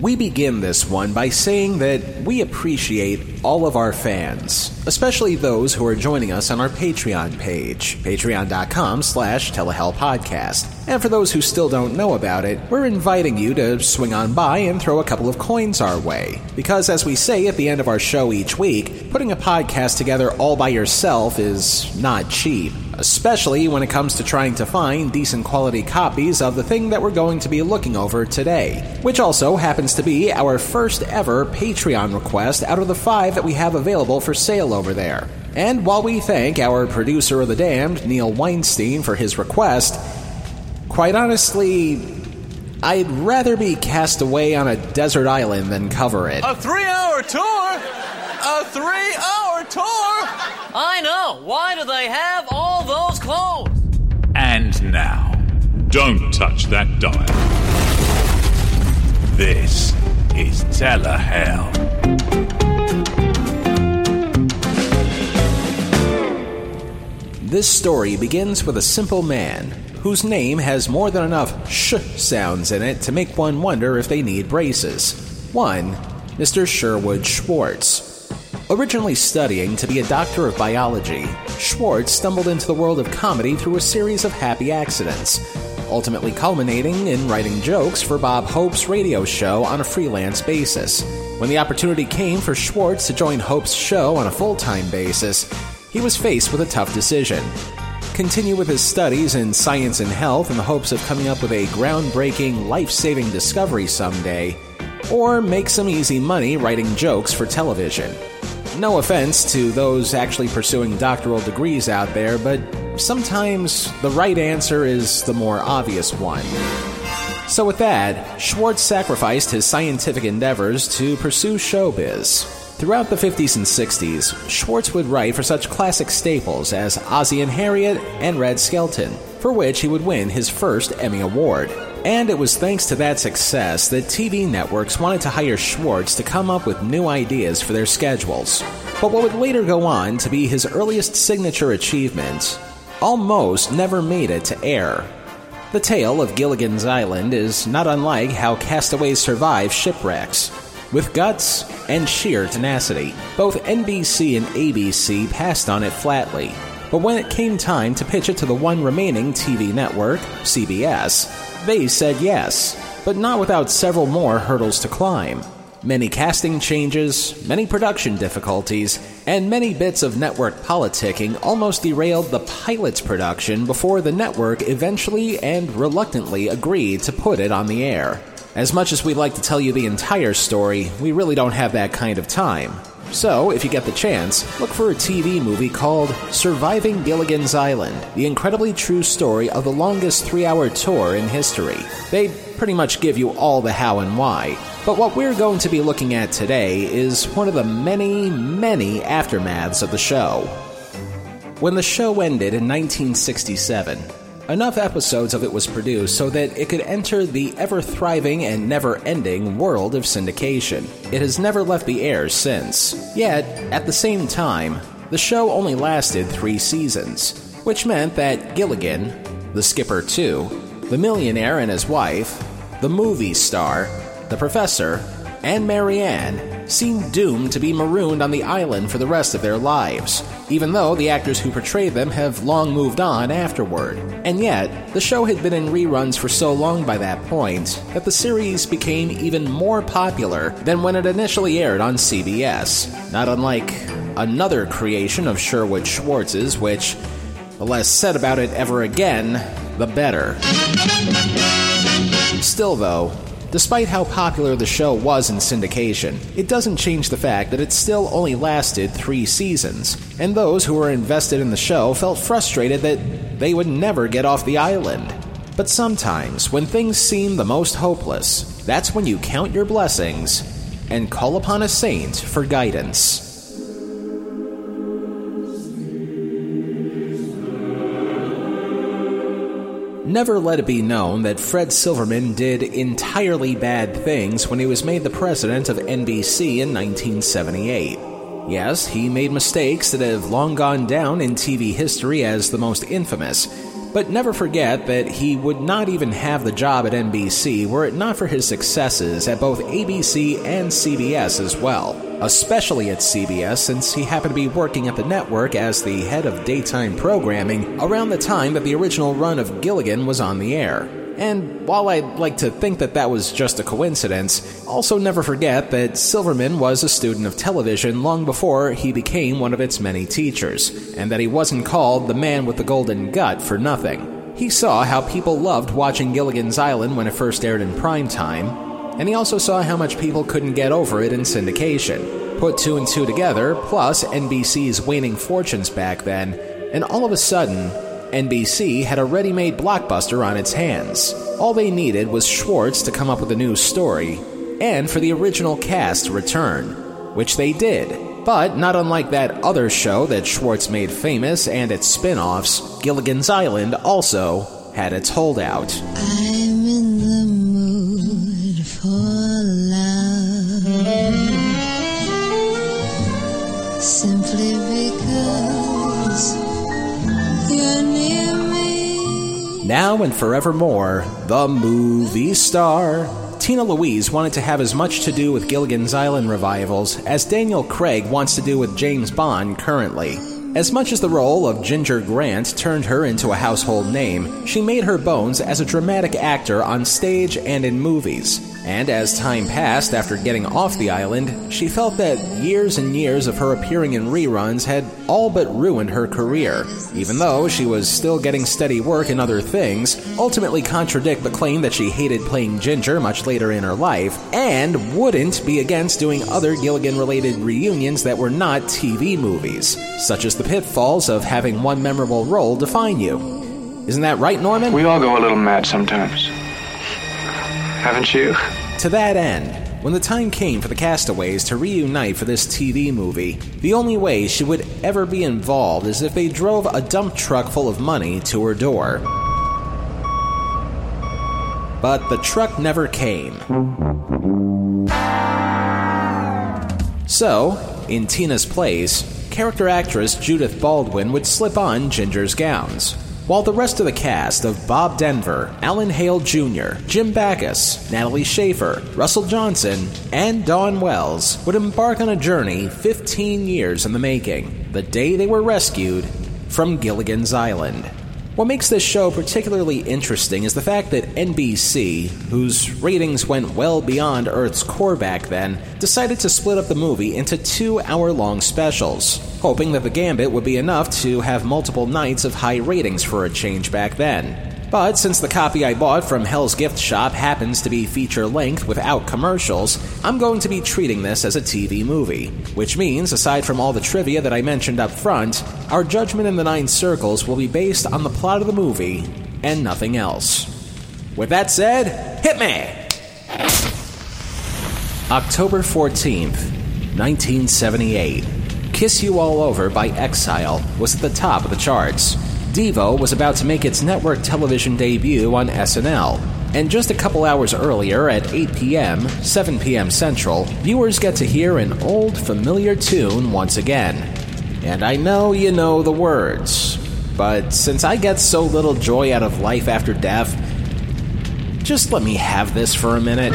We begin this one by saying that we appreciate all of our fans, especially those who are joining us on our Patreon page, patreon.com slash telehellpodcast. And for those who still don't know about it, we're inviting you to swing on by and throw a couple of coins our way. Because as we say at the end of our show each week, putting a podcast together all by yourself is not cheap especially when it comes to trying to find decent quality copies of the thing that we're going to be looking over today, which also happens to be our first ever Patreon request out of the five that we have available for sale over there. And while we thank our producer of The Damned, Neil Weinstein, for his request, quite honestly, I'd rather be cast away on a desert island than cover it. A three hour tour? A three hour tour? I know. Why do they have all don't touch that dial. This is Telehell. This story begins with a simple man whose name has more than enough sh sounds in it to make one wonder if they need braces. One, Mr. Sherwood Schwartz. Originally studying to be a doctor of biology, Schwartz stumbled into the world of comedy through a series of happy accidents, ultimately culminating in writing jokes for Bob Hope's radio show on a freelance basis. When the opportunity came for Schwartz to join Hope's show on a full time basis, he was faced with a tough decision. Continue with his studies in science and health in the hopes of coming up with a groundbreaking, life saving discovery someday, or make some easy money writing jokes for television. No offense to those actually pursuing doctoral degrees out there, but sometimes the right answer is the more obvious one. So, with that, Schwartz sacrificed his scientific endeavors to pursue showbiz. Throughout the 50s and 60s, Schwartz would write for such classic staples as Ozzie and Harriet and Red Skelton, for which he would win his first Emmy Award. And it was thanks to that success that TV networks wanted to hire Schwartz to come up with new ideas for their schedules. But what would later go on to be his earliest signature achievement almost never made it to air. The tale of Gilligan's Island is not unlike how castaways survive shipwrecks. With guts and sheer tenacity, both NBC and ABC passed on it flatly. But when it came time to pitch it to the one remaining TV network, CBS, they said yes, but not without several more hurdles to climb. Many casting changes, many production difficulties, and many bits of network politicking almost derailed the pilot's production before the network eventually and reluctantly agreed to put it on the air. As much as we'd like to tell you the entire story, we really don't have that kind of time. So, if you get the chance, look for a TV movie called Surviving Gilligan's Island, the incredibly true story of the longest three hour tour in history. They pretty much give you all the how and why. But what we're going to be looking at today is one of the many, many aftermaths of the show. When the show ended in 1967, Enough episodes of it was produced so that it could enter the ever thriving and never ending world of syndication. It has never left the air since. Yet, at the same time, the show only lasted three seasons, which meant that Gilligan, the skipper too, the millionaire and his wife, the movie star, the professor, and Mary Ann seemed doomed to be marooned on the island for the rest of their lives, even though the actors who portrayed them have long moved on afterward. And yet, the show had been in reruns for so long by that point that the series became even more popular than when it initially aired on CBS, not unlike another creation of Sherwood Schwartz's, which, the less said about it ever again, the better. Still, though, Despite how popular the show was in syndication, it doesn't change the fact that it still only lasted three seasons, and those who were invested in the show felt frustrated that they would never get off the island. But sometimes, when things seem the most hopeless, that's when you count your blessings and call upon a saint for guidance. Never let it be known that Fred Silverman did entirely bad things when he was made the president of NBC in 1978. Yes, he made mistakes that have long gone down in TV history as the most infamous, But never forget that he would not even have the job at NBC were it not for his successes at both ABC and CBS as well. Especially at CBS, since he happened to be working at the network as the head of daytime programming around the time that the original run of Gilligan was on the air. And while I'd like to think that that was just a coincidence, also never forget that Silverman was a student of television long before he became one of its many teachers, and that he wasn't called the man with the golden gut for nothing. He saw how people loved watching Gilligan's Island when it first aired in prime time, and he also saw how much people couldn't get over it in syndication. Put two and two together, plus NBC's waning fortunes back then, and all of a sudden, NBC had a ready made blockbuster on its hands. All they needed was Schwartz to come up with a new story, and for the original cast to return, which they did. But not unlike that other show that Schwartz made famous and its spin offs, Gilligan's Island also had its holdout. I'm Now and forevermore, the movie star. Tina Louise wanted to have as much to do with Gilligan's Island revivals as Daniel Craig wants to do with James Bond currently. As much as the role of Ginger Grant turned her into a household name, she made her bones as a dramatic actor on stage and in movies. And as time passed after getting off the island, she felt that years and years of her appearing in reruns had all but ruined her career, even though she was still getting steady work in other things, ultimately contradict the claim that she hated playing Ginger much later in her life, and wouldn't be against doing other Gilligan related reunions that were not TV movies, such as the pitfalls of having one memorable role define you. Isn't that right, Norman? We all go a little mad sometimes. Haven't you? To that end, when the time came for the castaways to reunite for this TV movie, the only way she would ever be involved is if they drove a dump truck full of money to her door. But the truck never came. So, in Tina's place, character actress Judith Baldwin would slip on Ginger's gowns, while the rest of the cast of Bob Denver, Alan Hale Jr., Jim Backus, Natalie Schafer, Russell Johnson, and Dawn Wells would embark on a journey 15 years in the making, the day they were rescued from Gilligan's Island. What makes this show particularly interesting is the fact that NBC, whose ratings went well beyond Earth's core back then, decided to split up the movie into two hour long specials, hoping that the Gambit would be enough to have multiple nights of high ratings for a change back then. But since the copy I bought from Hell's Gift Shop happens to be feature length without commercials, I'm going to be treating this as a TV movie. Which means, aside from all the trivia that I mentioned up front, our judgment in the Nine Circles will be based on the plot of the movie and nothing else. With that said, hit me! October 14th, 1978. Kiss You All Over by Exile was at the top of the charts. Devo was about to make its network television debut on SNL. And just a couple hours earlier, at 8 p.m., 7 p.m. Central, viewers get to hear an old familiar tune once again. And I know you know the words, but since I get so little joy out of life after death, just let me have this for a minute.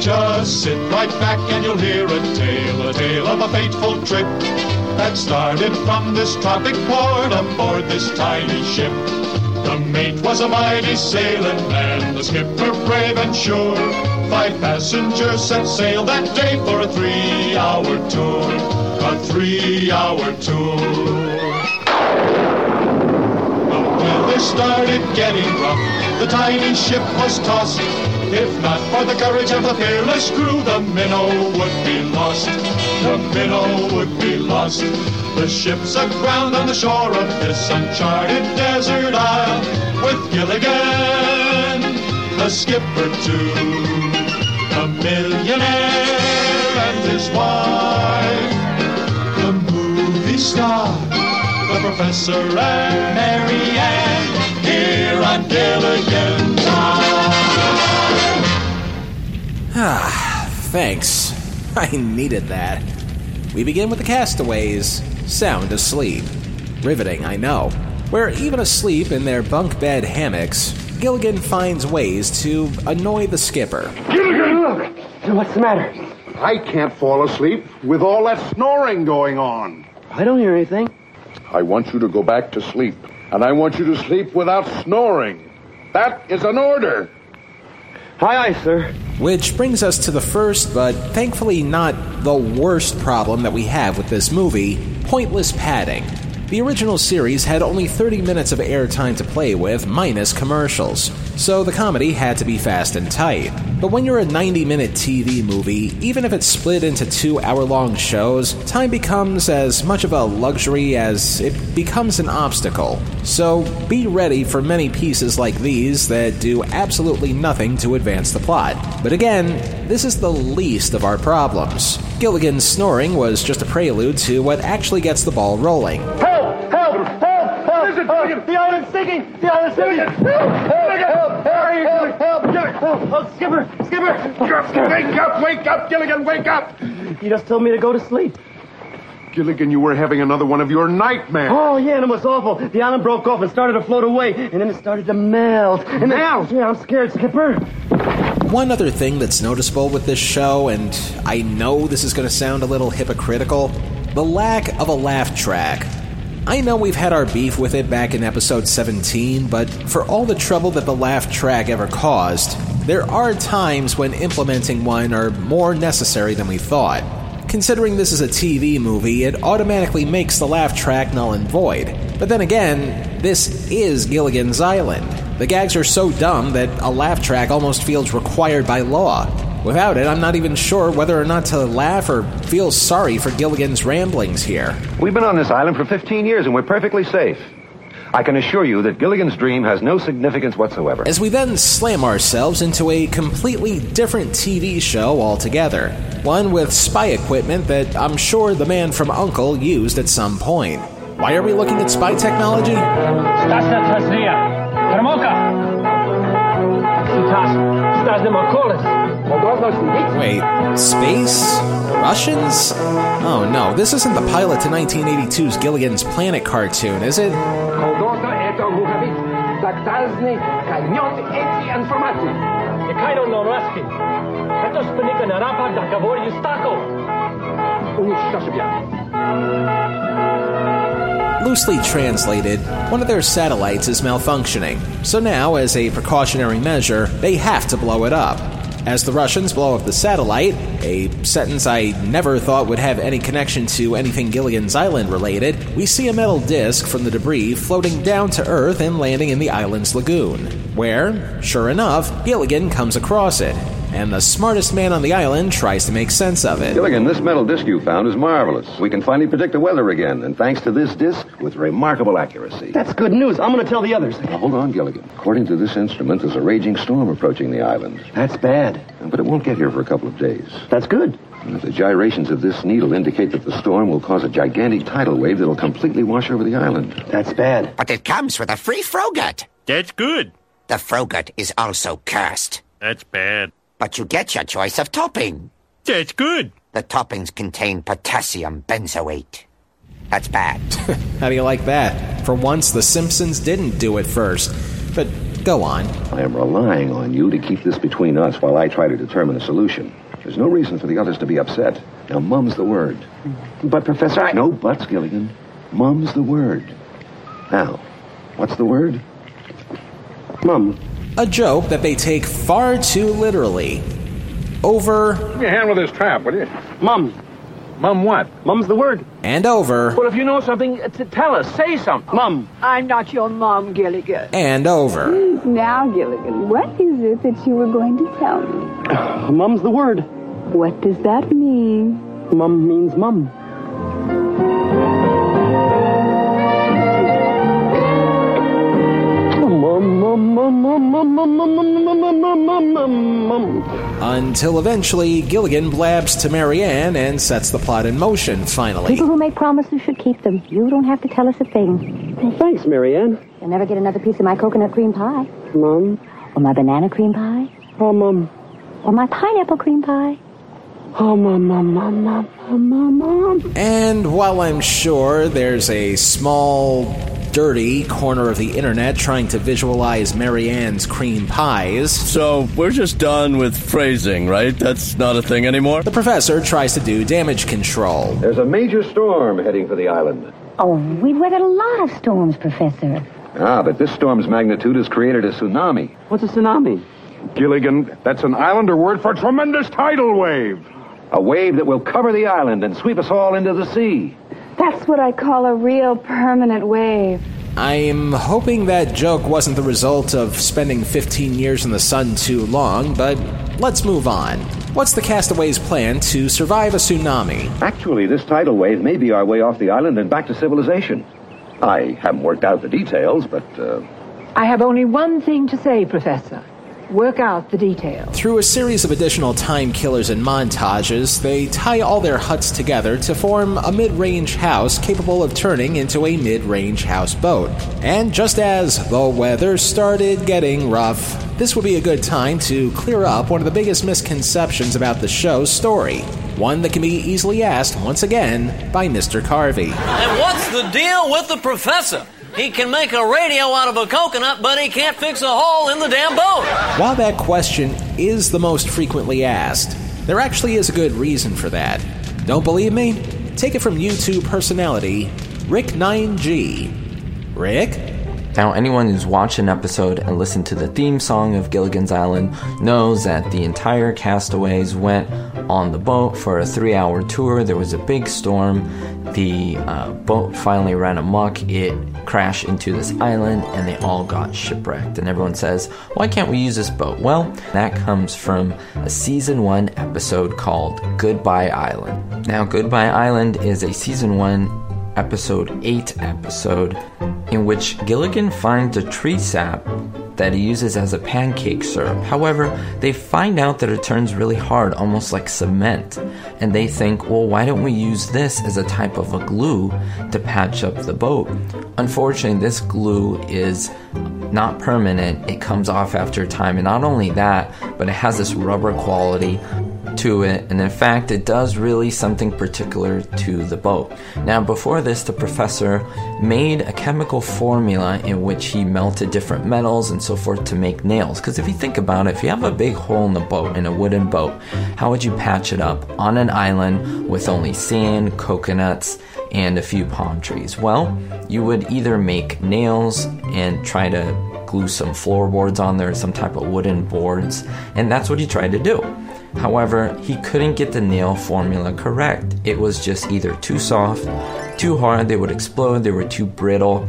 Just sit right back and you'll hear a tale, a tale of a fateful trip that started from this tropic port aboard this tiny ship. The mate was a mighty sailing man, the skipper brave and sure. Five passengers set sail that day for a three-hour tour, a three-hour tour. The weather started getting rough. The tiny ship was tossed. If not for the courage of the fearless crew, the minnow would be lost. The minnow would be lost. The ship's aground on the shore of this uncharted desert isle with Gilligan, the skipper too, the millionaire and his wife, the movie star, the professor and Mary Ann here on Gilligan's Island. Ah, thanks. I needed that. We begin with the castaways, sound asleep. Riveting, I know. where even asleep in their bunk bed hammocks, Gilligan finds ways to annoy the skipper. Gilligan! Look! What's the matter? I can't fall asleep with all that snoring going on. I don't hear anything. I want you to go back to sleep, and I want you to sleep without snoring. That is an order. Aye, aye, sir. Which brings us to the first, but thankfully not the worst problem that we have with this movie pointless padding. The original series had only 30 minutes of airtime to play with, minus commercials, so the comedy had to be fast and tight. But when you're a 90 minute TV movie, even if it's split into two hour long shows, time becomes as much of a luxury as it becomes an obstacle. So be ready for many pieces like these that do absolutely nothing to advance the plot. But again, this is the least of our problems. Gilligan's snoring was just a prelude to what actually gets the ball rolling. Help! Help! Help! Help! help. The island's sinking! The island's sinking! Help! Help! Help! Help! Help! Help! Help! Oh, oh skipper! Skipper! Wake up, wake up, Gilligan, wake up! You just told me to go to sleep. Gilligan, you were having another one of your nightmares. Oh, yeah, and it was awful. The island broke off and started to float away, and then it started to melt. And Melt? Then, yeah, I'm scared, Skipper. One other thing that's noticeable with this show, and I know this is going to sound a little hypocritical, the lack of a laugh track. I know we've had our beef with it back in episode 17, but for all the trouble that the laugh track ever caused, there are times when implementing one are more necessary than we thought. Considering this is a TV movie, it automatically makes the laugh track null and void. But then again, this is Gilligan's Island. The gags are so dumb that a laugh track almost feels required by law. Without it, I'm not even sure whether or not to laugh or feel sorry for Gilligan's ramblings here. We've been on this island for 15 years and we're perfectly safe. I can assure you that Gilligan's dream has no significance whatsoever. As we then slam ourselves into a completely different TV show altogether, one with spy equipment that I'm sure the man from Uncle used at some point. Why are we looking at spy technology? Stasna Trasria. Termoka. Sitas. Stasna Markolis. Wait, space? Russians? Oh no, this isn't the pilot to 1982's Gilligan's Planet cartoon, is it? Никайно Нораски. Это спиника на рапа да говори стако. Loosely translated, one of their satellites is malfunctioning, so now, as a precautionary measure, they have to blow it up. As the Russians blow up the satellite, a sentence I never thought would have any connection to anything Gilligan's Island related, we see a metal disc from the debris floating down to Earth and landing in the island's lagoon, where, sure enough, Gilligan comes across it, and the smartest man on the island tries to make sense of it. Gilligan, this metal disc you found is marvelous. We can finally predict the weather again, and thanks to this disc, with remarkable accuracy. That's good news. I'm going to tell the others. Now, hold on, Gilligan. According to this instrument, there's a raging storm approaching the island. That's bad. But it won't get here for a couple of days. That's good. The gyrations of this needle indicate that the storm will cause a gigantic tidal wave that'll completely wash over the island. That's bad. But it comes with a free Frogurt. That's good. The Frogurt is also cursed. That's bad. But you get your choice of topping. That's good. The toppings contain potassium benzoate. That's bad. How do you like that? For once, The Simpsons didn't do it first. But go on. I am relying on you to keep this between us while I try to determine a solution. There's no reason for the others to be upset. Now, mum's the word. But, Professor, I... No buts, Gilligan. Mum's the word. Now, what's the word? Mum. A joke that they take far too literally. Over. Give me a hand with this trap, will you? Mum. Mum what? Mum's the word. And over. Well, if you know something, to tell us. Say something. Mum. I'm not your mom, Gilligan. And over. Now, Gilligan, what is it that you were going to tell me? Mum's the word. What does that mean? Mum means mum. Until eventually, Gilligan blabs to Mary Ann and sets the plot in motion, finally. People who make promises should keep them. You don't have to tell us a thing. Well, thanks, Mary Ann. You'll never get another piece of my coconut cream pie. Mum. Or my banana cream pie. Oh, Mum. Or my pineapple cream pie. Oh, mom, mom, mom, mom, mom, mom. Mum. And while I'm sure there's a small dirty corner of the internet trying to visualize Mary Ann's cream pies. So we're just done with phrasing, right? That's not a thing anymore? The professor tries to do damage control. There's a major storm heading for the island. Oh, we've weathered a lot of storms, Professor. Ah, but this storm's magnitude has created a tsunami. What's a tsunami? Gilligan, that's an islander word for tremendous tidal wave. A wave that will cover the island and sweep us all into the sea. That's what I call a real permanent wave. I'm hoping that joke wasn't the result of spending 15 years in the sun too long, but let's move on. What's the castaways' plan to survive a tsunami? Actually, this tidal wave may be our way off the island and back to civilization. I haven't worked out the details, but, uh... I have only one thing to say, Professor. Work out the details. Through a series of additional time killers and montages, they tie all their huts together to form a mid range house capable of turning into a mid range houseboat. And just as the weather started getting rough, this would be a good time to clear up one of the biggest misconceptions about the show's story. One that can be easily asked once again by Mr. Carvey. And what's the deal with the professor? He can make a radio out of a coconut, but he can't fix a hole in the damn boat. While that question is the most frequently asked, there actually is a good reason for that. Don't believe me? Take it from YouTube personality Rick9G. Rick? Now, anyone who's watched an episode and listened to the theme song of Gilligan's Island knows that the entire castaways went on the boat for a three hour tour. There was a big storm. The uh, boat finally ran amok. It crashed into this island and they all got shipwrecked. And everyone says, Why can't we use this boat? Well, that comes from a season one episode called Goodbye Island. Now, Goodbye Island is a season one episode 8 episode in which Gilligan finds a tree sap that he uses as a pancake syrup. However, they find out that it turns really hard, almost like cement, and they think, well, why don't we use this as a type of a glue to patch up the boat? Unfortunately, this glue is not permanent, it comes off after a time, and not only that, but it has this rubber quality to it, and in fact, it does really something particular to the boat. Now, before this, the professor made a chemical formula in which he melted different metals and so forth to make nails. Because if you think about it, if you have a big hole in the boat, in a wooden boat, how would you patch it up on an island with only sand, coconuts, and a few palm trees? Well, you would either make nails and try to glue some floorboards on there, some type of wooden boards, and that's what he tried to do. However, he couldn't get the nail formula correct. It was just either too soft, too hard, they would explode, they were too brittle.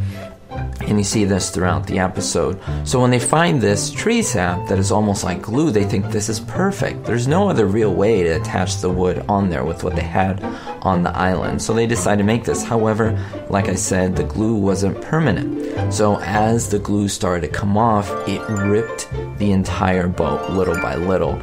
And you see this throughout the episode. So when they find this tree sap that is almost like glue, they think this is perfect. There's no other real way to attach the wood on there with what they had on the island. So they decide to make this. However, like I said, the glue wasn't permanent. So as the glue started to come off, it ripped the entire boat little by little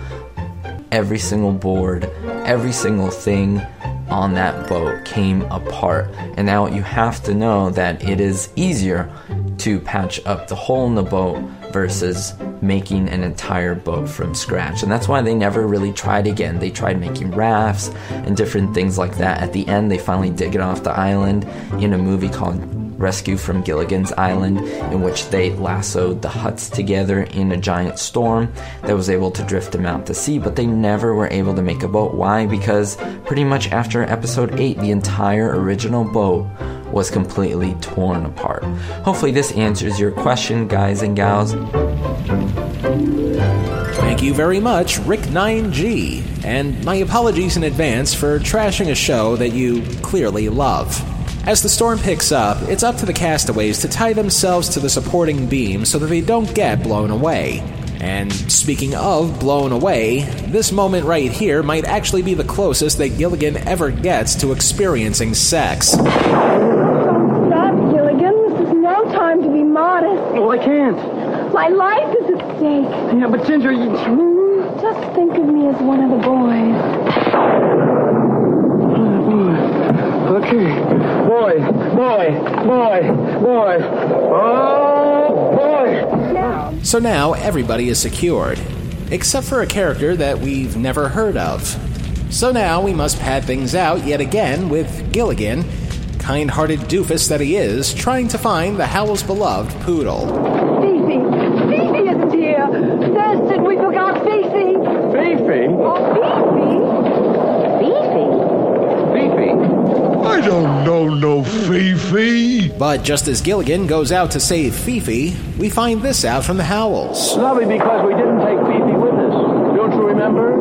every single board, every single thing on that boat came apart. And now you have to know that it is easier to patch up the hole in the boat versus making an entire boat from scratch. And that's why they never really tried again. They tried making rafts and different things like that. At the end, they finally did get off the island in a movie called Rescue from Gilligan's Island, in which they lassoed the huts together in a giant storm that was able to drift them out to sea, but they never were able to make a boat. Why? Because pretty much after episode 8, the entire original boat was completely torn apart. Hopefully, this answers your question, guys and gals. Thank you very much, Rick9G, and my apologies in advance for trashing a show that you clearly love. As the storm picks up, it's up to the castaways to tie themselves to the supporting beam so that they don't get blown away. And speaking of blown away, this moment right here might actually be the closest that Gilligan ever gets to experiencing sex. Stop, Gilligan. This is no time to be modest. Well, I can't. My life is at stake. Yeah, but Ginger, you... Mm, just think of me as one of the boys. Okay. Boy, boy, boy, boy. Oh, boy. So now everybody is secured, except for a character that we've never heard of. So now we must pad things out yet again with Gilligan kind hearted doofus that he is, trying to find the Howells' beloved poodle. Fifi! Fifi isn't here! Thurston, we forgot Fifi! Fifi? Oh, Fifi? Fifi? Fifi? I don't know no Fifi. But just as Gilligan goes out to save Fifi, we find this out from the Howells. Lovely because we didn't take Fifi with us. Don't you remember?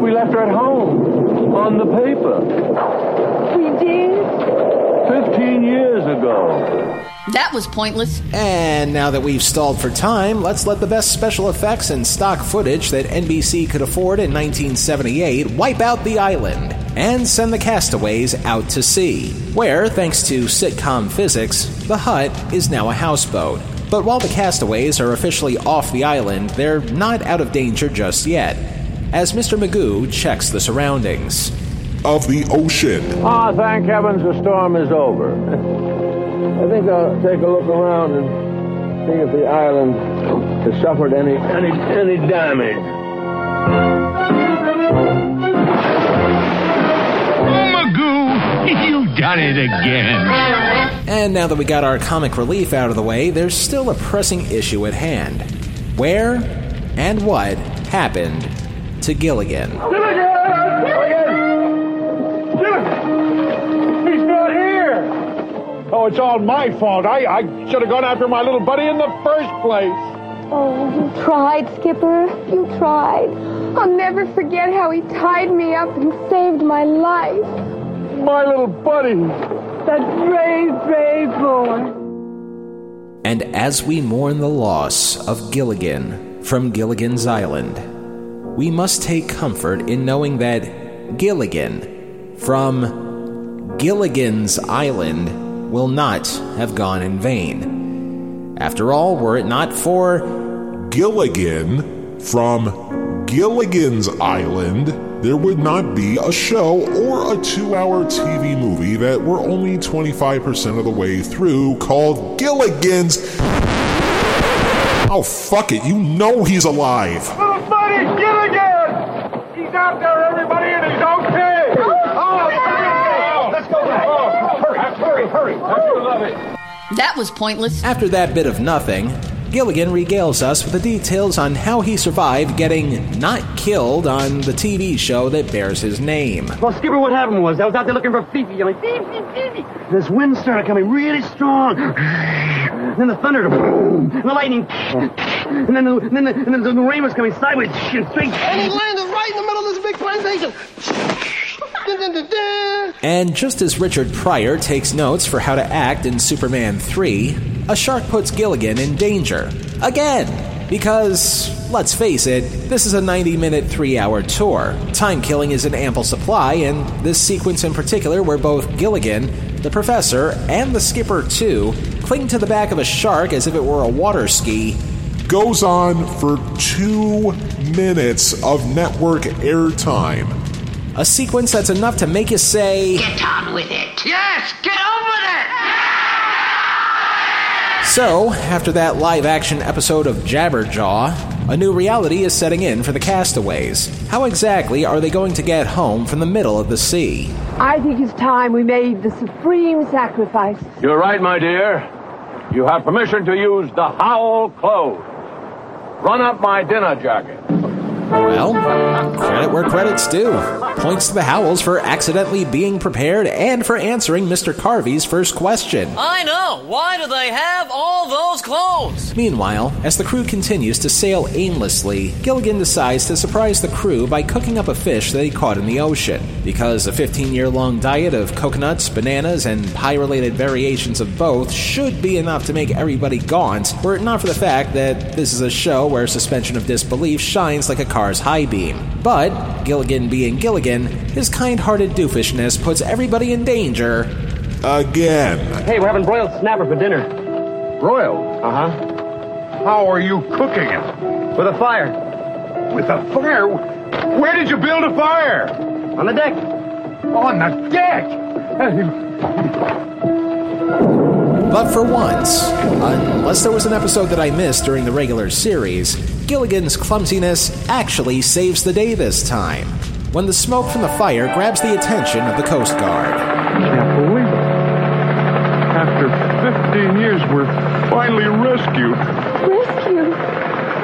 We left her at home. On the paper. We did? Fifteen years ago. That was pointless. And now that we've stalled for time, let's let the best special effects and stock footage that NBC could afford in 1978 wipe out the island and send the castaways out to sea, where, thanks to sitcom physics, the hut is now a houseboat. But while the castaways are officially off the island, they're not out of danger just yet, as Mr. Magoo checks the surroundings. Of the ocean. Ah, thank heavens the storm is over. I think I'll take a look around and see if the island has suffered any any any damage. Done it again. And now that we got our comic relief out of the way, there's still a pressing issue at hand. Where and what happened to Gilligan? Gilligan! He's not here! Oh, it's all my fault. I, I should have gone after my little buddy in the first place. Oh, you tried, Skipper. You tried. I'll never forget how he tied me up and saved my life. My little buddy. That brave, brave boy. And as we mourn the loss of Gilligan from Gilligan's Island, we must take comfort in knowing that Gilligan from Gilligan's Island will not have gone in vain. After all, were it not for Gilligan from Gilligan's Island, there would not be a show or a two hour TV movie that we're only 25% of the way through called Gilligan's. Oh, fuck it, you know he's alive. Little buddy, Gilligan! He's out there, everybody, and he's okay! Oh, oh, oh let's go back! Oh, hurry, hurry, hurry! Don't you love it? That was pointless. After that bit of nothing, Gilligan regales us with the details on how he survived getting not killed on the TV show that bears his name. Well, Skipper, what happened was I was out there looking for Fifi. I'm Fifi, Fifi. This wind started coming really strong. then the thunder, boom, and the lightning, and then the, then the, and then the rain was coming sideways and straight. And he landed right in the middle of this big plantation! And just as Richard Pryor takes notes for how to act in Superman 3, a shark puts Gilligan in danger. Again! Because, let's face it, this is a 90 minute, 3 hour tour. Time killing is in ample supply, and this sequence in particular, where both Gilligan, the professor, and the skipper, too, cling to the back of a shark as if it were a water ski, Goes on for two minutes of network airtime. a sequence that's enough to make you say, Get on with it. Yes, get on with it. So, after that live action episode of Jabberjaw, a new reality is setting in for the castaways. How exactly are they going to get home from the middle of the sea? I think it's time we made the supreme sacrifice. You're right, my dear. You have permission to use the Howell clothes. Run up my dinner jacket. Well, credit where credit's due. Points to the Howells for accidentally being prepared and for answering Mr. Carvey's first question. I know. Why do they have all those clothes? Meanwhile, as the crew continues to sail aimlessly, Gilligan decides to surprise the crew by cooking up a fish that he caught in the ocean. Because a 15 year long diet of coconuts, bananas, and pie related variations of both should be enough to make everybody gaunt, were it not for the fact that this is a show where suspension of disbelief shines like a car's high beam. But, Gilligan being Gilligan, his kind hearted doofishness puts everybody in danger. Again. Hey, we're having broiled snapper for dinner. Broiled? Uh huh. How are you cooking it? With a fire. With a fire? Where did you build a fire? On the deck. On the deck! But for once, unless there was an episode that I missed during the regular series, Gilligan's clumsiness actually saves the day this time. When the smoke from the fire grabs the attention of the Coast Guard. Can't believe it. years, we're finally rescued. Rescued.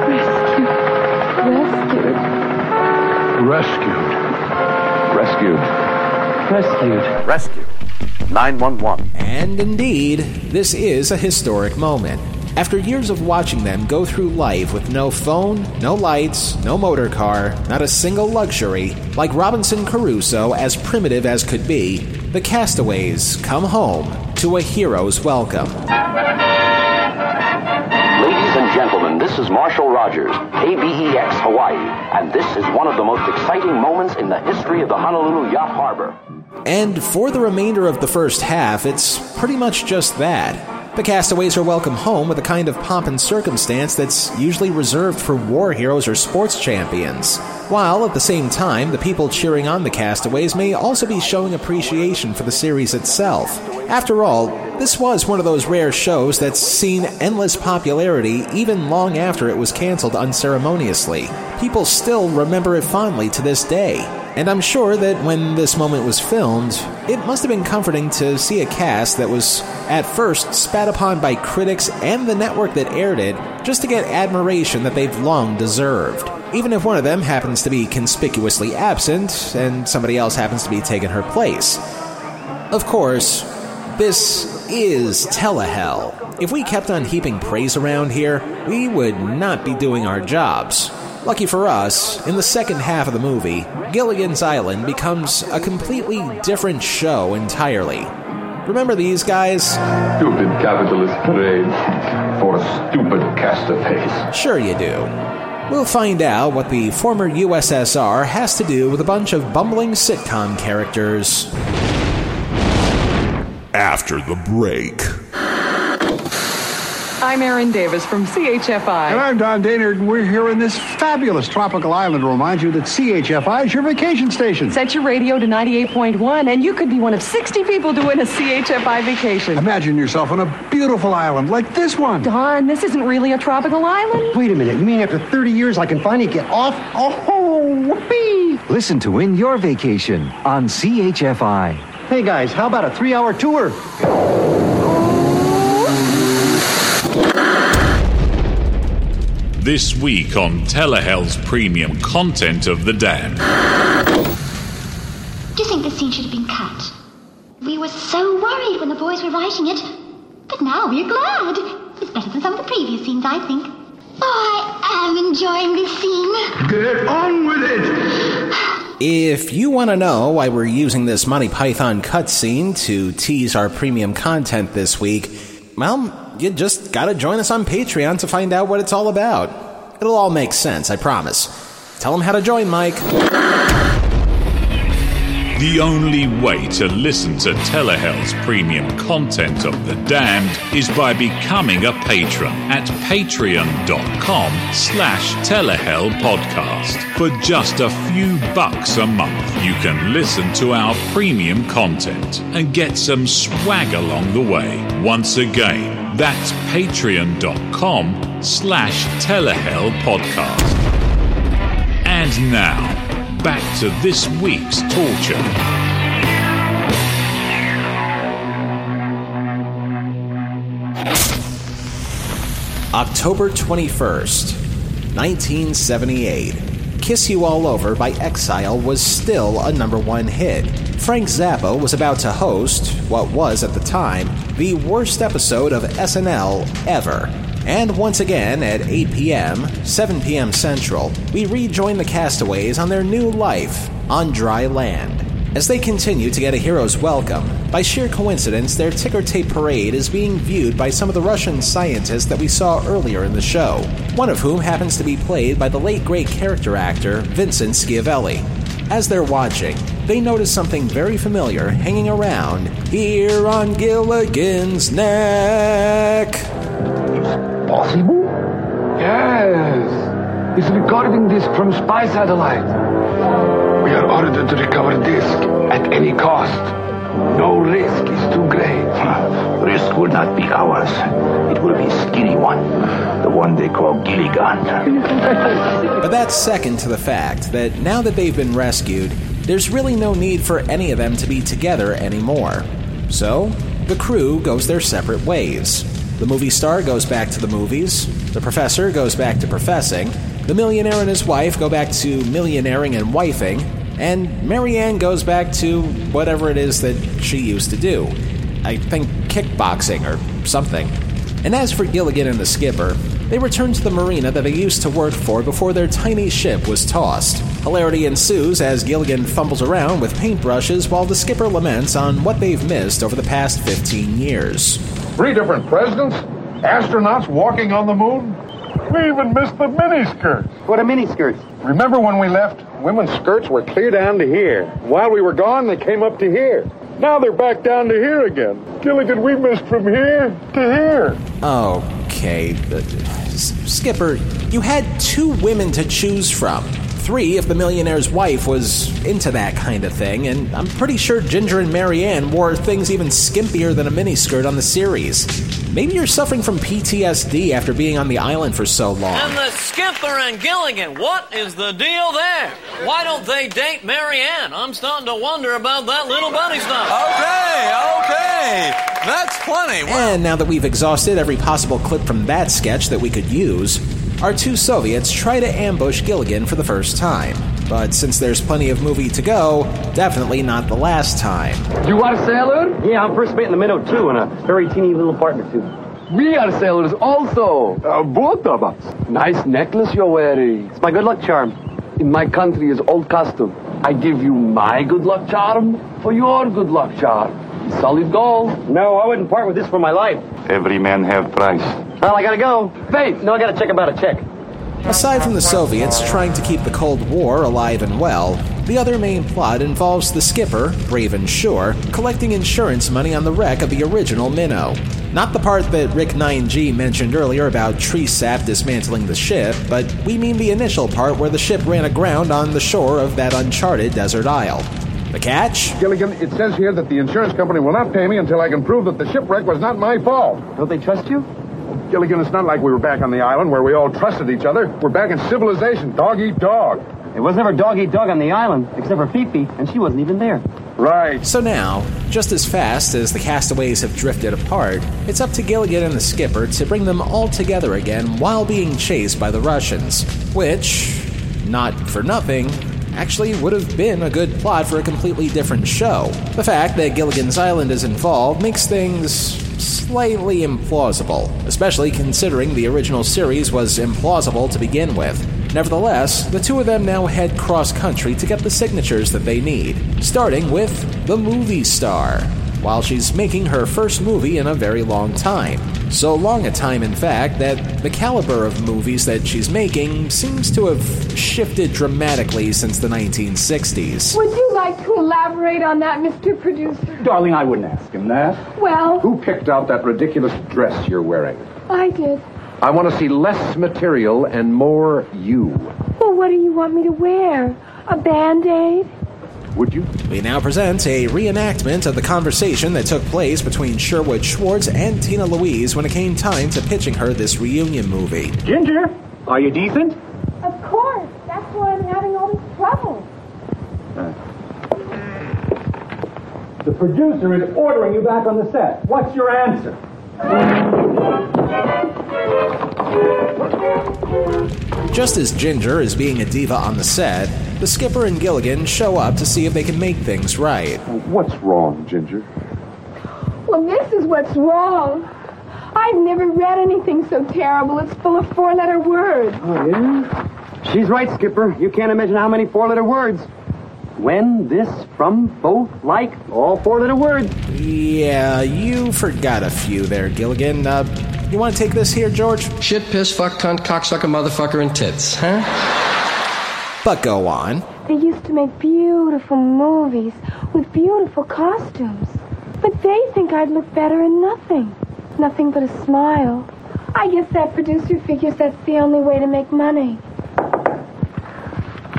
Rescued. Rescued. Rescued. Rescued. Rescued. Rescue. 911. And indeed, this is a historic moment. After years of watching them go through life with no phone, no lights, no motor car, not a single luxury, like Robinson Crusoe, as primitive as could be, the castaways come home to a hero's welcome. Ladies and gentlemen, this is Marshall Rogers, KBEX Hawaii, and this is one of the most exciting moments in the history of the Honolulu Yacht Harbor. And for the remainder of the first half, it's pretty much just that. The castaways are welcome home with a kind of pomp and circumstance that's usually reserved for war heroes or sports champions. While at the same time, the people cheering on the castaways may also be showing appreciation for the series itself. After all, this was one of those rare shows that's seen endless popularity even long after it was canceled unceremoniously. People still remember it fondly to this day. And I'm sure that when this moment was filmed, it must have been comforting to see a cast that was at first spat upon by critics and the network that aired it just to get admiration that they've long deserved. Even if one of them happens to be conspicuously absent and somebody else happens to be taking her place. Of course, this is Telehell. If we kept on heaping praise around here, we would not be doing our jobs. Lucky for us, in the second half of the movie, Gilligan's Island becomes a completely different show entirely. Remember these guys? Stupid capitalist parade for stupid castaways. Sure, you do. We'll find out what the former USSR has to do with a bunch of bumbling sitcom characters. After the break. I'm Erin Davis from CHFI. And I'm Don Daynard, and we're here in this fabulous tropical island to remind you that CHFI is your vacation station. Set your radio to 98.1, and you could be one of 60 people to win a CHFI vacation. Imagine yourself on a beautiful island like this one. Don, this isn't really a tropical island. Wait a minute, you mean after 30 years I can finally get off? Oh, whoopee! Listen to win your vacation on CHFI. Hey guys, how about a three hour tour? This week on Telehell's premium content of the dam. Do you think this scene should have been cut? We were so worried when the boys were writing it, but now we're glad. It's better than some of the previous scenes, I think. Oh, I am enjoying this scene. Get on with it! If you want to know why we're using this Monty Python cutscene to tease our premium content this week, well, you just gotta join us on Patreon to find out what it's all about. It'll all make sense, I promise. Tell them how to join, Mike. The only way to listen to Telehell's premium content of The Damned is by becoming a patron at patreon.com slash telehell podcast. For just a few bucks a month, you can listen to our premium content and get some swag along the way. Once again, that's patreon.com slash telehell podcast. And now, back to this week's torture. October 21st, 1978. Kiss You All Over by Exile was still a number one hit. Frank Zappa was about to host, what was at the time, the worst episode of SNL ever. And once again, at 8 p.m., 7 p.m. Central, we rejoin the castaways on their new life on dry land. As they continue to get a hero's welcome, by sheer coincidence, their ticker tape parade is being viewed by some of the Russian scientists that we saw earlier in the show, one of whom happens to be played by the late great character actor Vincent Schiavelli. As they're watching, they notice something very familiar hanging around here on Gilligan's neck. Possible? Yes. It's recording this from spy satellite. We are ordered to recover disc at any cost. No risk is too great. Risk will not be ours. It will be Skinny One, the one they call Gilligan. But that's second to the fact that now that they've been rescued, there's really no need for any of them to be together anymore. So, the crew goes their separate ways. The movie star goes back to the movies. The professor goes back to professing. The millionaire and his wife go back to millionairing and wifing. And Mary Ann goes back to whatever it is that she used to do. I think kickboxing or something. And as for Gilligan and the skipper, they return to the marina that they used to work for before their tiny ship was tossed. Hilarity ensues as Gilligan fumbles around with paintbrushes while the skipper laments on what they've missed over the past 15 years. Three different presidents? Astronauts walking on the moon? We even missed the miniskirts. What are miniskirts? Remember when we left? Women's skirts were clear down to here. While we were gone, they came up to here. Now they're back down to here again. Gilligan, we missed from here to here. Okay, Skipper, you had two women to choose from. Three if the millionaire's wife was into that kind of thing, and I'm pretty sure Ginger and Mary Ann wore things even skimpier than a miniskirt on the series. Maybe you're suffering from PTSD after being on the island for so long. And the skipper and Gilligan, what is the deal there? Why don't they date Mary Ann? I'm starting to wonder about that little bunny stuff. Okay, okay. That's plenty. And now that we've exhausted every possible clip from that sketch that we could use, our two Soviets try to ambush Gilligan for the first time. But since there's plenty of movie to go, definitely not the last time. You want a sailor? Yeah, I'm first mate in the minnow too, and a very teeny little partner too. We are sailors also. Uh, both of us. Nice necklace you're wearing. It's my good luck charm. In my country is old custom. I give you my good luck charm for your good luck charm. Solid gold. No, I wouldn't part with this for my life. Every man have price. Well, I gotta go. Faith, no, I gotta check about a check. Aside from the Soviets trying to keep the Cold War alive and well, the other main plot involves the skipper, brave and sure, collecting insurance money on the wreck of the original Minnow. Not the part that Rick 9G mentioned earlier about tree sap dismantling the ship, but we mean the initial part where the ship ran aground on the shore of that uncharted desert isle. The catch? Gilligan, it says here that the insurance company will not pay me until I can prove that the shipwreck was not my fault. Don't they trust you? Gilligan, it's not like we were back on the island where we all trusted each other. We're back in civilization, dog eat dog. It was never dog eat dog on the island, except for Fifi, and she wasn't even there. Right. So now, just as fast as the castaways have drifted apart, it's up to Gilligan and the skipper to bring them all together again while being chased by the Russians. Which, not for nothing, actually would have been a good plot for a completely different show. The fact that Gilligan's Island is involved makes things slightly implausible, especially considering the original series was implausible to begin with. Nevertheless, the two of them now head cross country to get the signatures that they need, starting with the movie star, while she's making her first movie in a very long time. So long a time, in fact, that the caliber of movies that she's making seems to have shifted dramatically since the 1960s. Would you like to elaborate on that, Mr. Producer? Darling, I wouldn't ask him that. Well, Who picked out that ridiculous dress you're wearing? I did. I want to see less material and more you. Well, what do you want me to wear? A band-aid? Would you? We now present a reenactment of the conversation that took place between Sherwood Schwartz and Tina Louise when it came time to pitching her this reunion movie. Ginger, are you decent? Of course. That's why I'm having all this trouble. Uh. The producer is ordering you back on the set. What's your answer? Just as Ginger is being a diva on the set, the skipper and Gilligan show up to see if they can make things right. What's wrong, Ginger? Well, this is what's wrong. I've never read anything so terrible. It's full of four-letter words. Oh, yeah? She's right, Skipper. You can't imagine how many four-letter words. When, this, from, both, like, all four-letter words. Yeah, you forgot a few there, Gilligan. Uh, you want to take this here, George? Shit, piss, fuck, cunt, cocksucker, motherfucker, and tits, huh? But go on. They used to make beautiful movies with beautiful costumes. But they think I'd look better in nothing. Nothing but a smile. I guess that producer figures that's the only way to make money.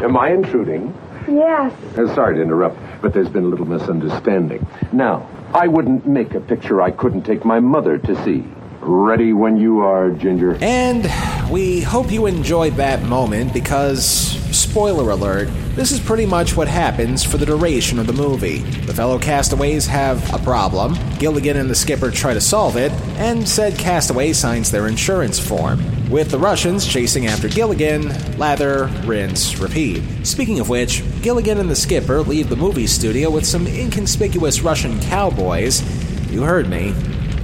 Am I intruding? Yes. Uh, sorry to interrupt, but there's been a little misunderstanding. Now, I wouldn't make a picture I couldn't take my mother to see. Ready when you are, Ginger. And we hope you enjoyed that moment because, spoiler alert, this is pretty much what happens for the duration of the movie. The fellow castaways have a problem, Gilligan and the skipper try to solve it, and said castaway signs their insurance form. With the Russians chasing after Gilligan, lather, rinse, repeat. Speaking of which, Gilligan and the skipper leave the movie studio with some inconspicuous Russian cowboys, you heard me,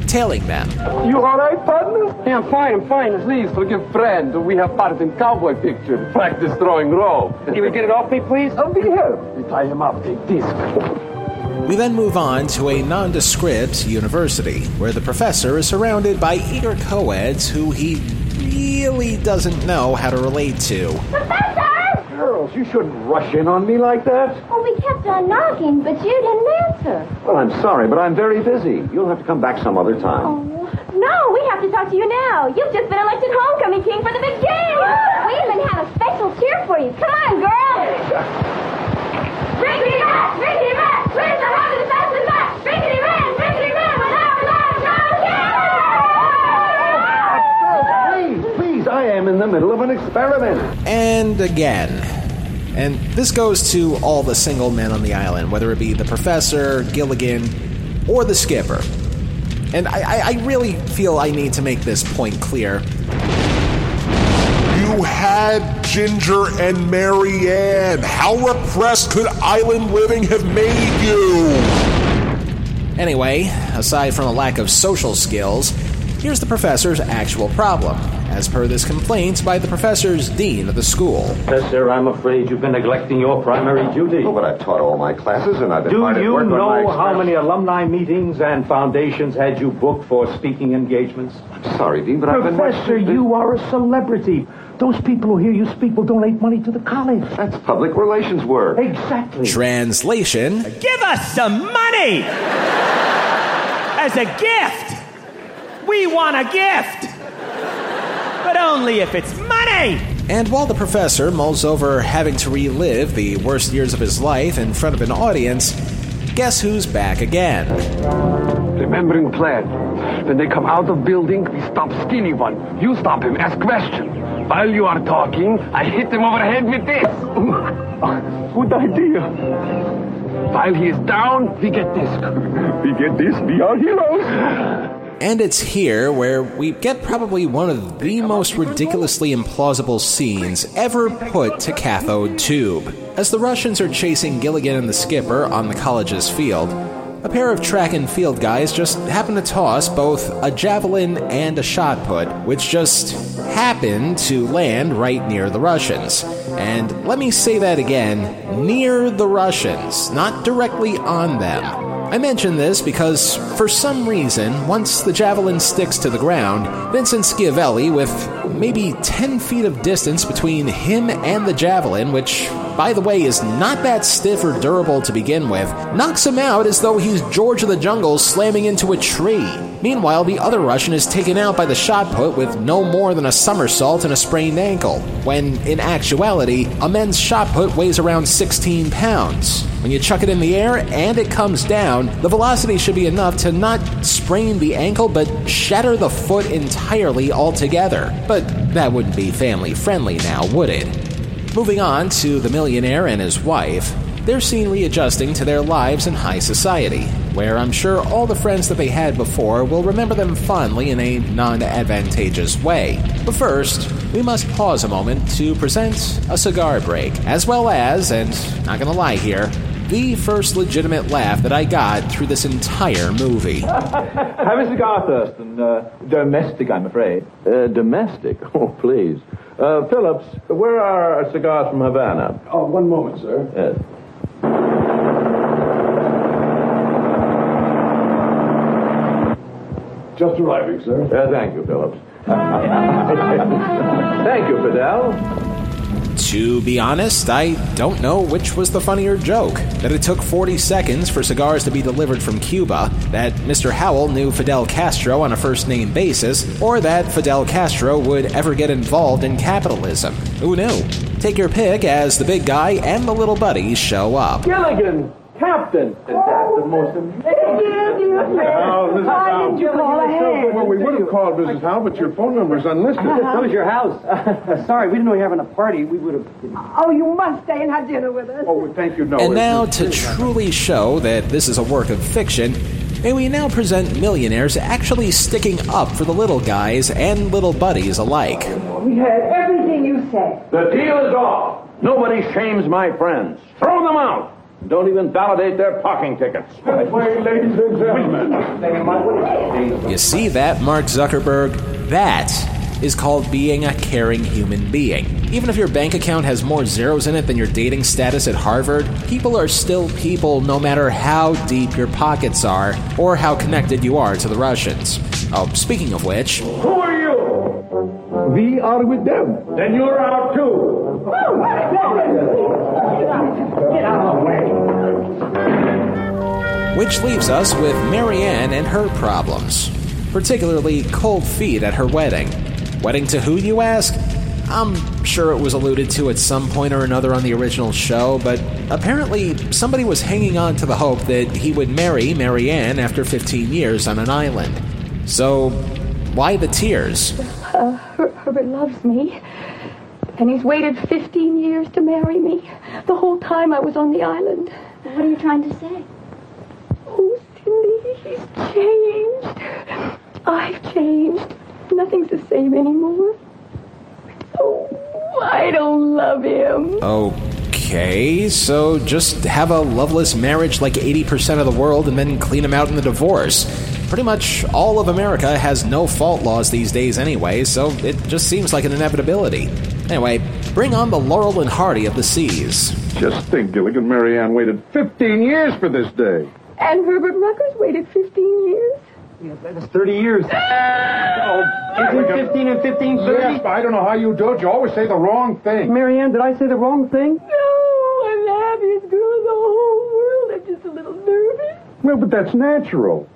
tailing them. You all right, partner? Yeah, I'm fine, I'm fine. Please forgive friend. We have part in cowboy picture. Practice throwing rope. Can we get it off me, please? I'll be here. We tie him up. Take this. We then move on to a nondescript university, where the professor is surrounded by eager co-eds who he really doesn't know how to relate to. Girls, you shouldn't rush in on me like that. Oh, we kept on knocking, but you didn't answer. Well, I'm sorry, but I'm very busy. You'll have to come back some other time. Oh. No, we have to talk to you now. You've just been elected homecoming king for the big game. We even have a special cheer for you. Come on, girls. Rat! Rickety Rat! Where's the rock of the fastest back? Rickety Rat! Rickety Rat! Without Please, please, I am in the middle of an experiment. And again. And this goes to all the single men on the island, whether it be the professor, Gilligan, or the skipper. And I, I, I really feel I need to make this point clear. You had Ginger and Mary Ann. How repressed could island living have made you? Anyway, aside from a lack of social skills, here's the professor's actual problem, as per this complaint by the professor's dean of the school. Professor, I'm afraid you've been neglecting your primary duty. Oh, but I've taught all my classes and I've been Do hard at you work on my know how many alumni meetings and foundations had you booked for speaking engagements? I'm sorry, Dean, but I've been... Professor, you are a celebrity. Those people who hear you speak will donate money to the college. That's public relations work. Exactly. Translation Give us some money! As a gift! We want a gift! But only if it's money! And while the professor mulls over having to relive the worst years of his life in front of an audience, guess who's back again? Remembering plan. When they come out of building, we stop skinny one. You stop him, ask question. While you are talking, I hit him over the head with this. Oh, good idea. While he is down, we get this. We get this. We are heroes. And it's here where we get probably one of the most ridiculously implausible scenes ever put to cathode tube. As the Russians are chasing Gilligan and the skipper on the college's field, a pair of track and field guys just happen to toss both a javelin and a shot put, which just happen to land right near the Russians. And let me say that again near the Russians, not directly on them. I mention this because, for some reason, once the javelin sticks to the ground, Vincent Schiavelli, with maybe 10 feet of distance between him and the javelin, which, by the way, is not that stiff or durable to begin with, knocks him out as though he's George of the Jungle slamming into a tree. Meanwhile, the other Russian is taken out by the shot put with no more than a somersault and a sprained ankle, when, in actuality, a men's shot put weighs around 16 pounds. When you chuck it in the air and it comes down, the velocity should be enough to not sprain the ankle but shatter the foot entirely altogether. But that wouldn't be family friendly now, would it? Moving on to the millionaire and his wife, they're seen readjusting to their lives in high society, where I'm sure all the friends that they had before will remember them fondly in a non advantageous way. But first, we must pause a moment to present a cigar break, as well as, and not gonna lie here, the first legitimate laugh that I got through this entire movie. Have a cigar, Thurston. Uh, domestic, I'm afraid. Uh, domestic? Oh, please. Uh, Phillips, where are our cigars from Havana? Oh, one moment, sir. Yes. Just arriving, sir. Uh, thank you, Phillips. thank you, Fidel. To be honest, I don't know which was the funnier joke. That it took 40 seconds for cigars to be delivered from Cuba, that Mr. Howell knew Fidel Castro on a first name basis, or that Fidel Castro would ever get involved in capitalism. Who knew? Take your pick as the big guy and the little buddy show up. Gilligan! Captain! Is that the most amazing? Oh, Mrs. Why Howell. didn't you call ahead? Well, we would have called Mrs. Howell, but your phone number is unlisted. Uh-huh. So is your house. Uh, sorry, we didn't know you were having a party. We would have. Oh, you must stay and have dinner with us. Oh, well, thank you. No. and now, to truly show that this is a work of fiction, may we now present millionaires actually sticking up for the little guys and little buddies alike. We heard everything you said. The deal is off. Nobody shames my friends. Throw them out. Don't even validate their parking tickets. Way, ladies and gentlemen. You see that, Mark Zuckerberg? That is called being a caring human being. Even if your bank account has more zeros in it than your dating status at Harvard, people are still people no matter how deep your pockets are or how connected you are to the Russians. Oh, speaking of which, Who are you? We are with them. Then you're out too. Get out of the way. which leaves us with Mary Ann and her problems, particularly cold feet at her wedding. Wedding to who, you ask? I'm sure it was alluded to at some point or another on the original show, but apparently somebody was hanging on to the hope that he would marry Mary Ann after 15 years on an island. So, why the tears? Uh, Her- Herbert loves me. And he's waited 15 years to marry me. The whole time I was on the island. What are you trying to say? Oh, Cindy, he's changed. I've changed. Nothing's the same anymore. Oh, I don't love him. Okay, so just have a loveless marriage like 80% of the world and then clean him out in the divorce. Pretty much all of America has no fault laws these days anyway, so it just seems like an inevitability. Anyway, bring on the Laurel and Hardy of the seas. Just think, Gilligan Mary Ann waited 15 years for this day. And Herbert Ruckers waited 15 years. That's 30 years. Oh, Isn't 15 and 15 30? Yes, but I don't know how you do it. You always say the wrong thing. Mary Ann, did I say the wrong thing? No, I'm the happiest girl in the whole world. I'm just a little nervous. Well, but that's natural.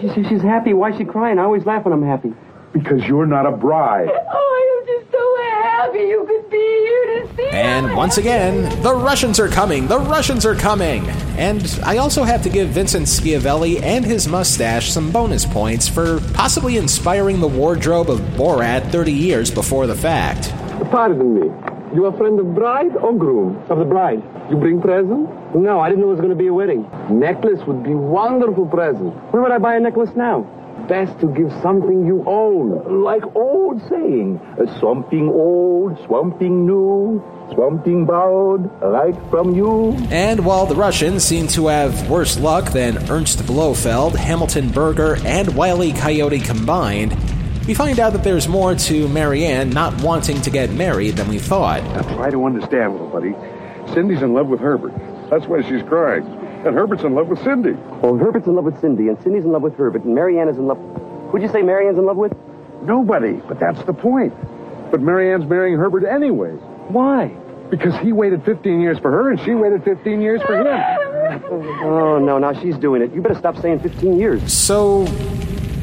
She, she, she's happy. Why is she crying? I always laugh when I'm happy. Because you're not a bride. Oh, I'm just so happy you could be here to see And once again, the Russians are coming! The Russians are coming! And I also have to give Vincent Schiavelli and his mustache some bonus points for possibly inspiring the wardrobe of Borat 30 years before the fact. Pardon me. You a friend of bride or groom? Of the bride. You bring present? No, I didn't know it was going to be a wedding. Necklace would be wonderful present. Where would I buy a necklace now? Best to give something you own. Like old saying, something old, something new, something borrowed, right from you. And while the Russians seem to have worse luck than Ernst Blofeld, Hamilton Berger, and Wile E. Coyote combined, we find out that there's more to Mary Ann not wanting to get married than we thought. Now try to understand, little buddy. Cindy's in love with Herbert. That's why she's crying. And Herbert's in love with Cindy. Well, Herbert's in love with Cindy, and Cindy's in love with Herbert, and Mary Ann is in love. Who'd you say Mary Ann's in love with? Nobody. But that's the point. But Mary Ann's marrying Herbert anyway. Why? Because he waited 15 years for her and she waited 15 years for him. Oh, no, now she's doing it. You better stop saying 15 years. So,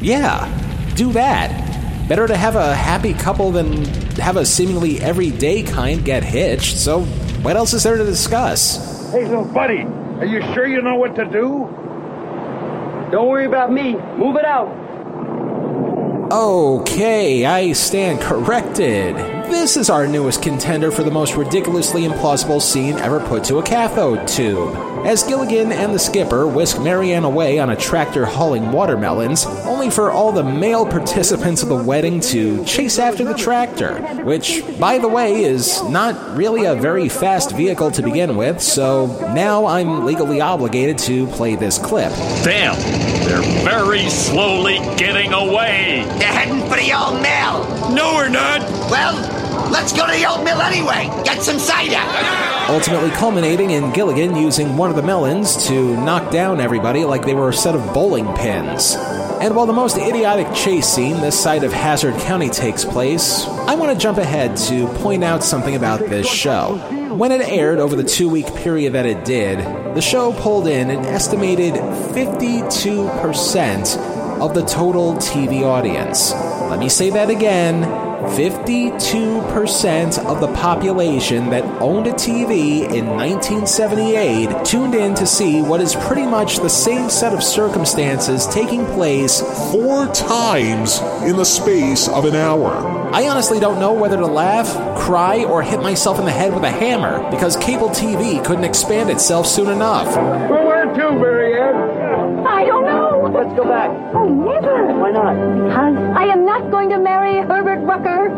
yeah, do that. Better to have a happy couple than have a seemingly everyday kind get hitched. So, what else is there to discuss? Hey, little buddy, are you sure you know what to do? Don't worry about me. Move it out. Okay, I stand corrected. This is our newest contender for the most ridiculously implausible scene ever put to a cathode tube. As Gilligan and the skipper whisk Mary Ann away on a tractor hauling watermelons, only for all the male participants of the wedding to chase after the tractor, which, by the way, is not really a very fast vehicle to begin with, so now I'm legally obligated to play this clip. Damn, they're very slowly getting away. They're heading for the old mill. No, we're not. Well, let's go to the old mill anyway. Get some cider. ultimately culminating in Gilligan using one of the melons to knock down everybody like they were a set of bowling pins. And while the most idiotic chase scene this side of Hazzard County takes place, I want to jump ahead to point out something about this show. When it aired over the two week period that it did, the show pulled in an estimated 52% of the total TV audience. Let me say that again 52% of the population that owned a TV in 1978 tuned in to see what is pretty much the same set of circumstances taking place four times in the space of an hour. I honestly don't know whether to laugh, cry, or hit myself in the head with a hammer because cable TV couldn't expand itself soon enough. Well, where to, Mary Let's go back. Oh, never. Why not? Because I am not going to marry Herbert Rucker.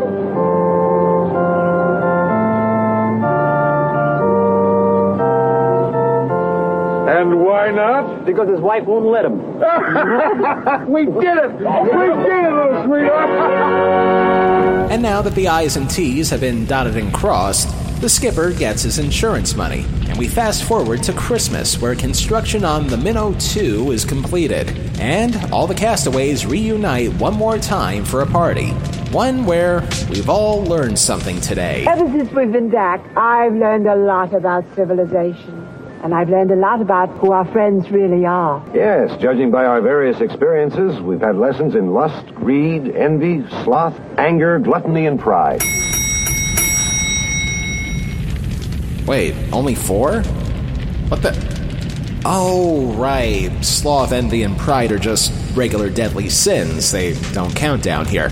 And why not? Because his wife won't let him. we did it! We did it, little sweetheart! And now that the I's and T's have been dotted and crossed, the skipper gets his insurance money, and we fast forward to Christmas, where construction on the Minnow 2 is completed, and all the castaways reunite one more time for a party. One where we've all learned something today. Ever since we've been back, I've learned a lot about civilization. And I've learned a lot about who our friends really are. Yes, judging by our various experiences, we've had lessons in lust, greed, envy, sloth, anger, gluttony, and pride. Wait, only four? What the? Oh, right. Sloth, envy, and pride are just regular deadly sins. They don't count down here.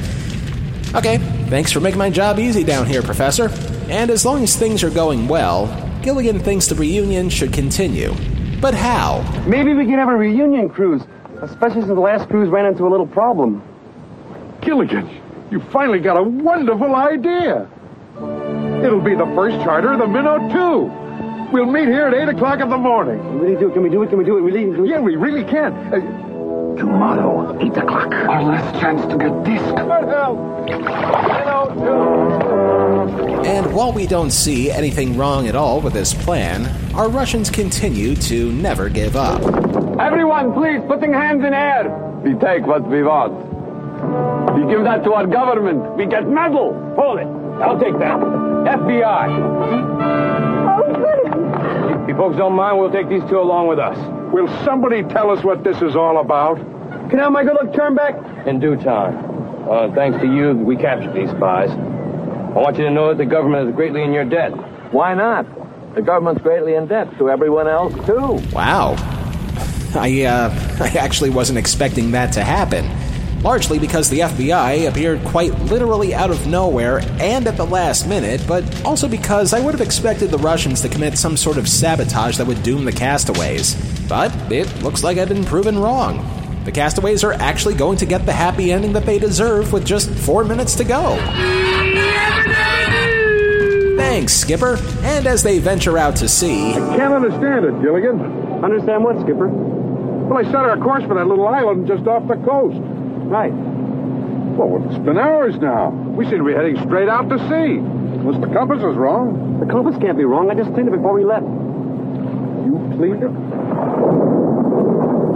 Okay, thanks for making my job easy down here, Professor. And as long as things are going well, Gilligan thinks the reunion should continue. But how? Maybe we can have a reunion cruise, especially since the last cruise ran into a little problem. Gilligan, you finally got a wonderful idea. It'll be the first charter of the Minnow 2. We'll meet here at 8 o'clock in the morning. Can we really do it? Can we do it? Can we do it? Really? Can we... Yeah, we really can. Uh, Tomorrow, 8 o'clock. Our last chance to get disc. Good help. Minnow 2. And while we don't see anything wrong at all with this plan, our Russians continue to never give up. Everyone, please, putting hands in air. We take what we want. We give that to our government. We get medal. Hold it. I'll take that. FBI. Oh, If you folks don't mind, we'll take these two along with us. Will somebody tell us what this is all about? Can I have my good luck turn back? In due time. Uh, thanks to you, we captured these spies. I want you to know that the government is greatly in your debt. Why not? The government's greatly in debt to everyone else, too. Wow. I, uh, I actually wasn't expecting that to happen. Largely because the FBI appeared quite literally out of nowhere and at the last minute, but also because I would have expected the Russians to commit some sort of sabotage that would doom the castaways. But it looks like I've been proven wrong. The castaways are actually going to get the happy ending that they deserve with just four minutes to go. Thanks, Skipper. And as they venture out to sea. I can't understand it, Gilligan. Understand what, Skipper? Well, I set our course for that little island just off the coast. Right. Well, it's been hours now. We seem to be heading straight out to sea. Unless the compass is wrong. The compass can't be wrong. I just cleaned it before we left. You cleaned it?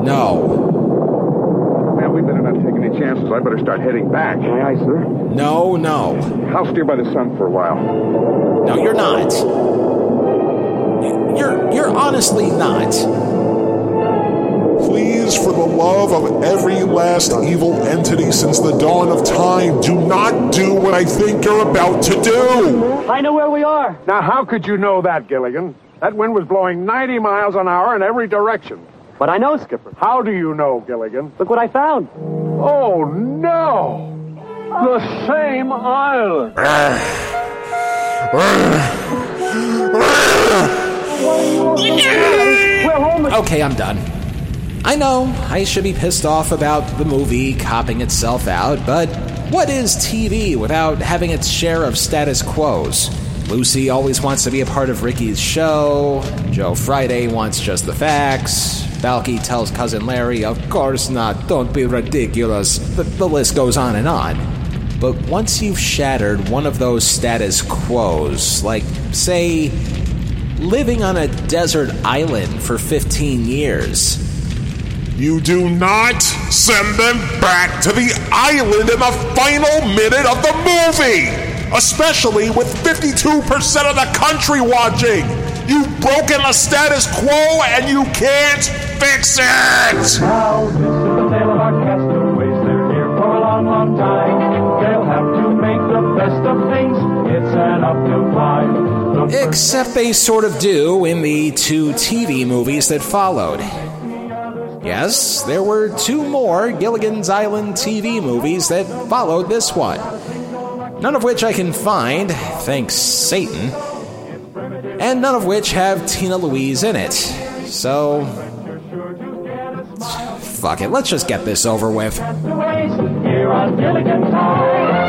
No. Man, we better not take any chances. I better start heading back. Aye, aye, sir. No, no. I'll steer by the sun for a while. No, you're not. You're you're honestly not. Please, for the love of every last evil entity since the dawn of time, do not do what I think you're about to do. I know where we are. Now, how could you know that, Gilligan? That wind was blowing 90 miles an hour in every direction. But I know, Skipper. How do you know, Gilligan? Look what I found. Oh, no! The same island. Okay, I'm done. I know I should be pissed off about the movie copping itself out, but what is TV without having its share of status quos? Lucy always wants to be a part of Ricky's show. Joe Friday wants just the facts. Balki tells cousin Larry, of course not, don't be ridiculous. The, the list goes on and on. But once you've shattered one of those status quos, like, say, living on a desert island for 15 years, you do not send them back to the island in the final minute of the movie, especially with 52% of the country watching. You've broken the status quo and you can't fix it. Now, this is the tale of our castaways. They're here for a long, long time. They'll have to make the best of things. It's an uphill climb. Except they sort of do in the two TV movies that followed. Yes, there were two more Gilligan's Island TV movies that followed this one. None of which I can find, thanks Satan, and none of which have Tina Louise in it. So. Fuck it, let's just get this over with.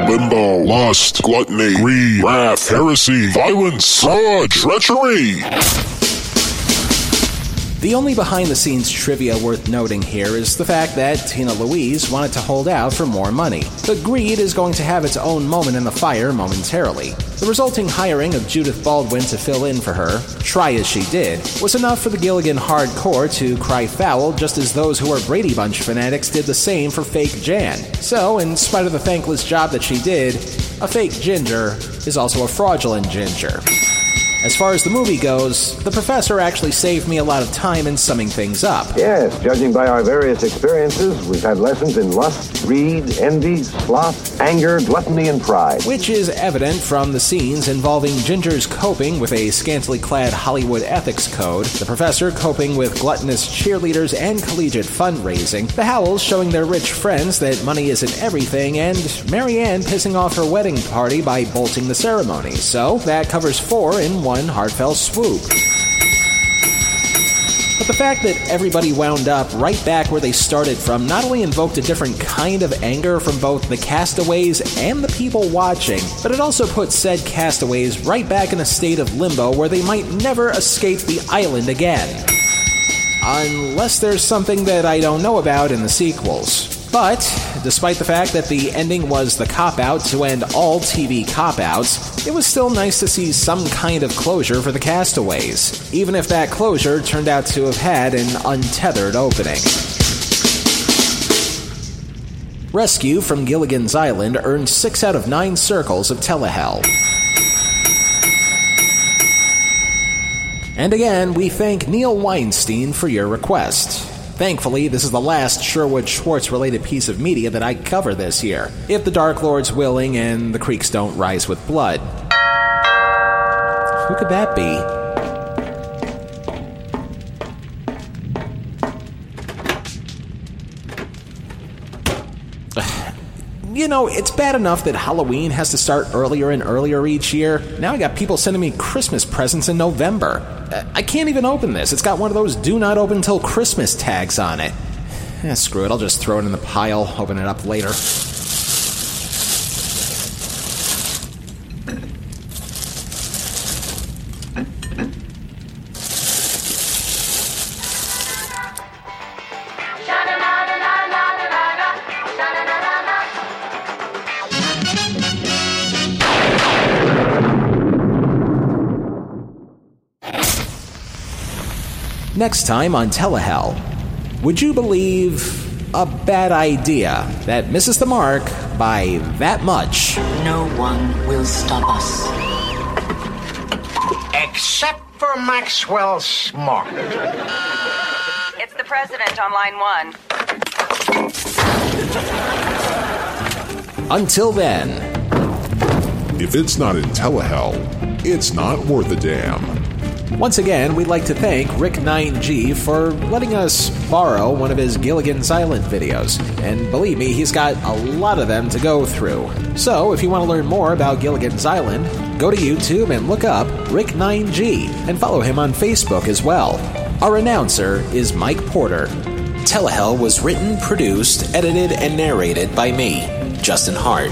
Limbo, lust, gluttony, greed, wrath, heresy, violence, fraud, treachery. The only behind the scenes trivia worth noting here is the fact that Tina Louise wanted to hold out for more money. But greed is going to have its own moment in the fire momentarily. The resulting hiring of Judith Baldwin to fill in for her, try as she did, was enough for the Gilligan hardcore to cry foul just as those who are Brady Bunch fanatics did the same for fake Jan. So, in spite of the thankless job that she did, a fake ginger is also a fraudulent ginger. As far as the movie goes, the professor actually saved me a lot of time in summing things up. Yes, judging by our various experiences, we've had lessons in lust, greed, envy, sloth, anger, gluttony, and pride. Which is evident from the scenes involving Ginger's coping with a scantily clad Hollywood ethics code, the professor coping with gluttonous cheerleaders and collegiate fundraising, the Howells showing their rich friends that money isn't everything, and Mary Ann pissing off her wedding party by bolting the ceremony. So, that covers four in one heartfelt swoop. But the fact that everybody wound up right back where they started from not only invoked a different kind of anger from both the castaways and the people watching, but it also put said castaways right back in a state of limbo where they might never escape the island again. Unless there's something that I don't know about in the sequels. But, despite the fact that the ending was the cop out to end all TV cop outs, it was still nice to see some kind of closure for the castaways, even if that closure turned out to have had an untethered opening. Rescue from Gilligan's Island earned 6 out of 9 circles of Telehell. And again, we thank Neil Weinstein for your request. Thankfully, this is the last Sherwood Schwartz related piece of media that I cover this year, if the Dark Lord's willing and the creeks don't rise with blood. Who could that be? You know, it's bad enough that Halloween has to start earlier and earlier each year. Now I got people sending me Christmas presents in November. Uh, I can't even open this. It's got one of those do not open till Christmas tags on it. Eh, screw it, I'll just throw it in the pile, open it up later. Next time on Telehell, would you believe a bad idea that misses the mark by that much? No one will stop us. Except for Maxwell Smart. It's the president on line one. Until then, If it's not in Telehell, it's not worth a damn. Once again, we'd like to thank Rick9G for letting us borrow one of his Gilligan's Island videos. And believe me, he's got a lot of them to go through. So, if you want to learn more about Gilligan's Island, go to YouTube and look up Rick9G and follow him on Facebook as well. Our announcer is Mike Porter. Telehell was written, produced, edited, and narrated by me, Justin Hart.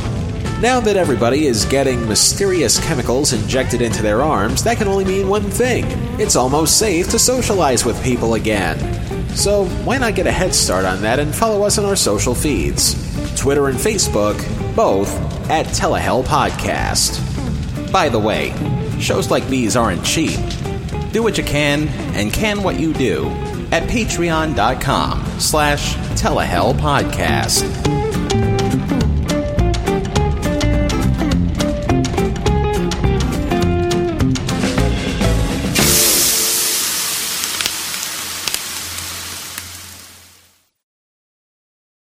Now that everybody is getting mysterious chemicals injected into their arms, that can only mean one thing it's almost safe to socialize with people again. So, why not get a head start on that and follow us on our social feeds? Twitter and Facebook, both at Telehell Podcast. By the way, shows like these aren't cheap. Do what you can and can what you do at patreon.com slash telehell podcast.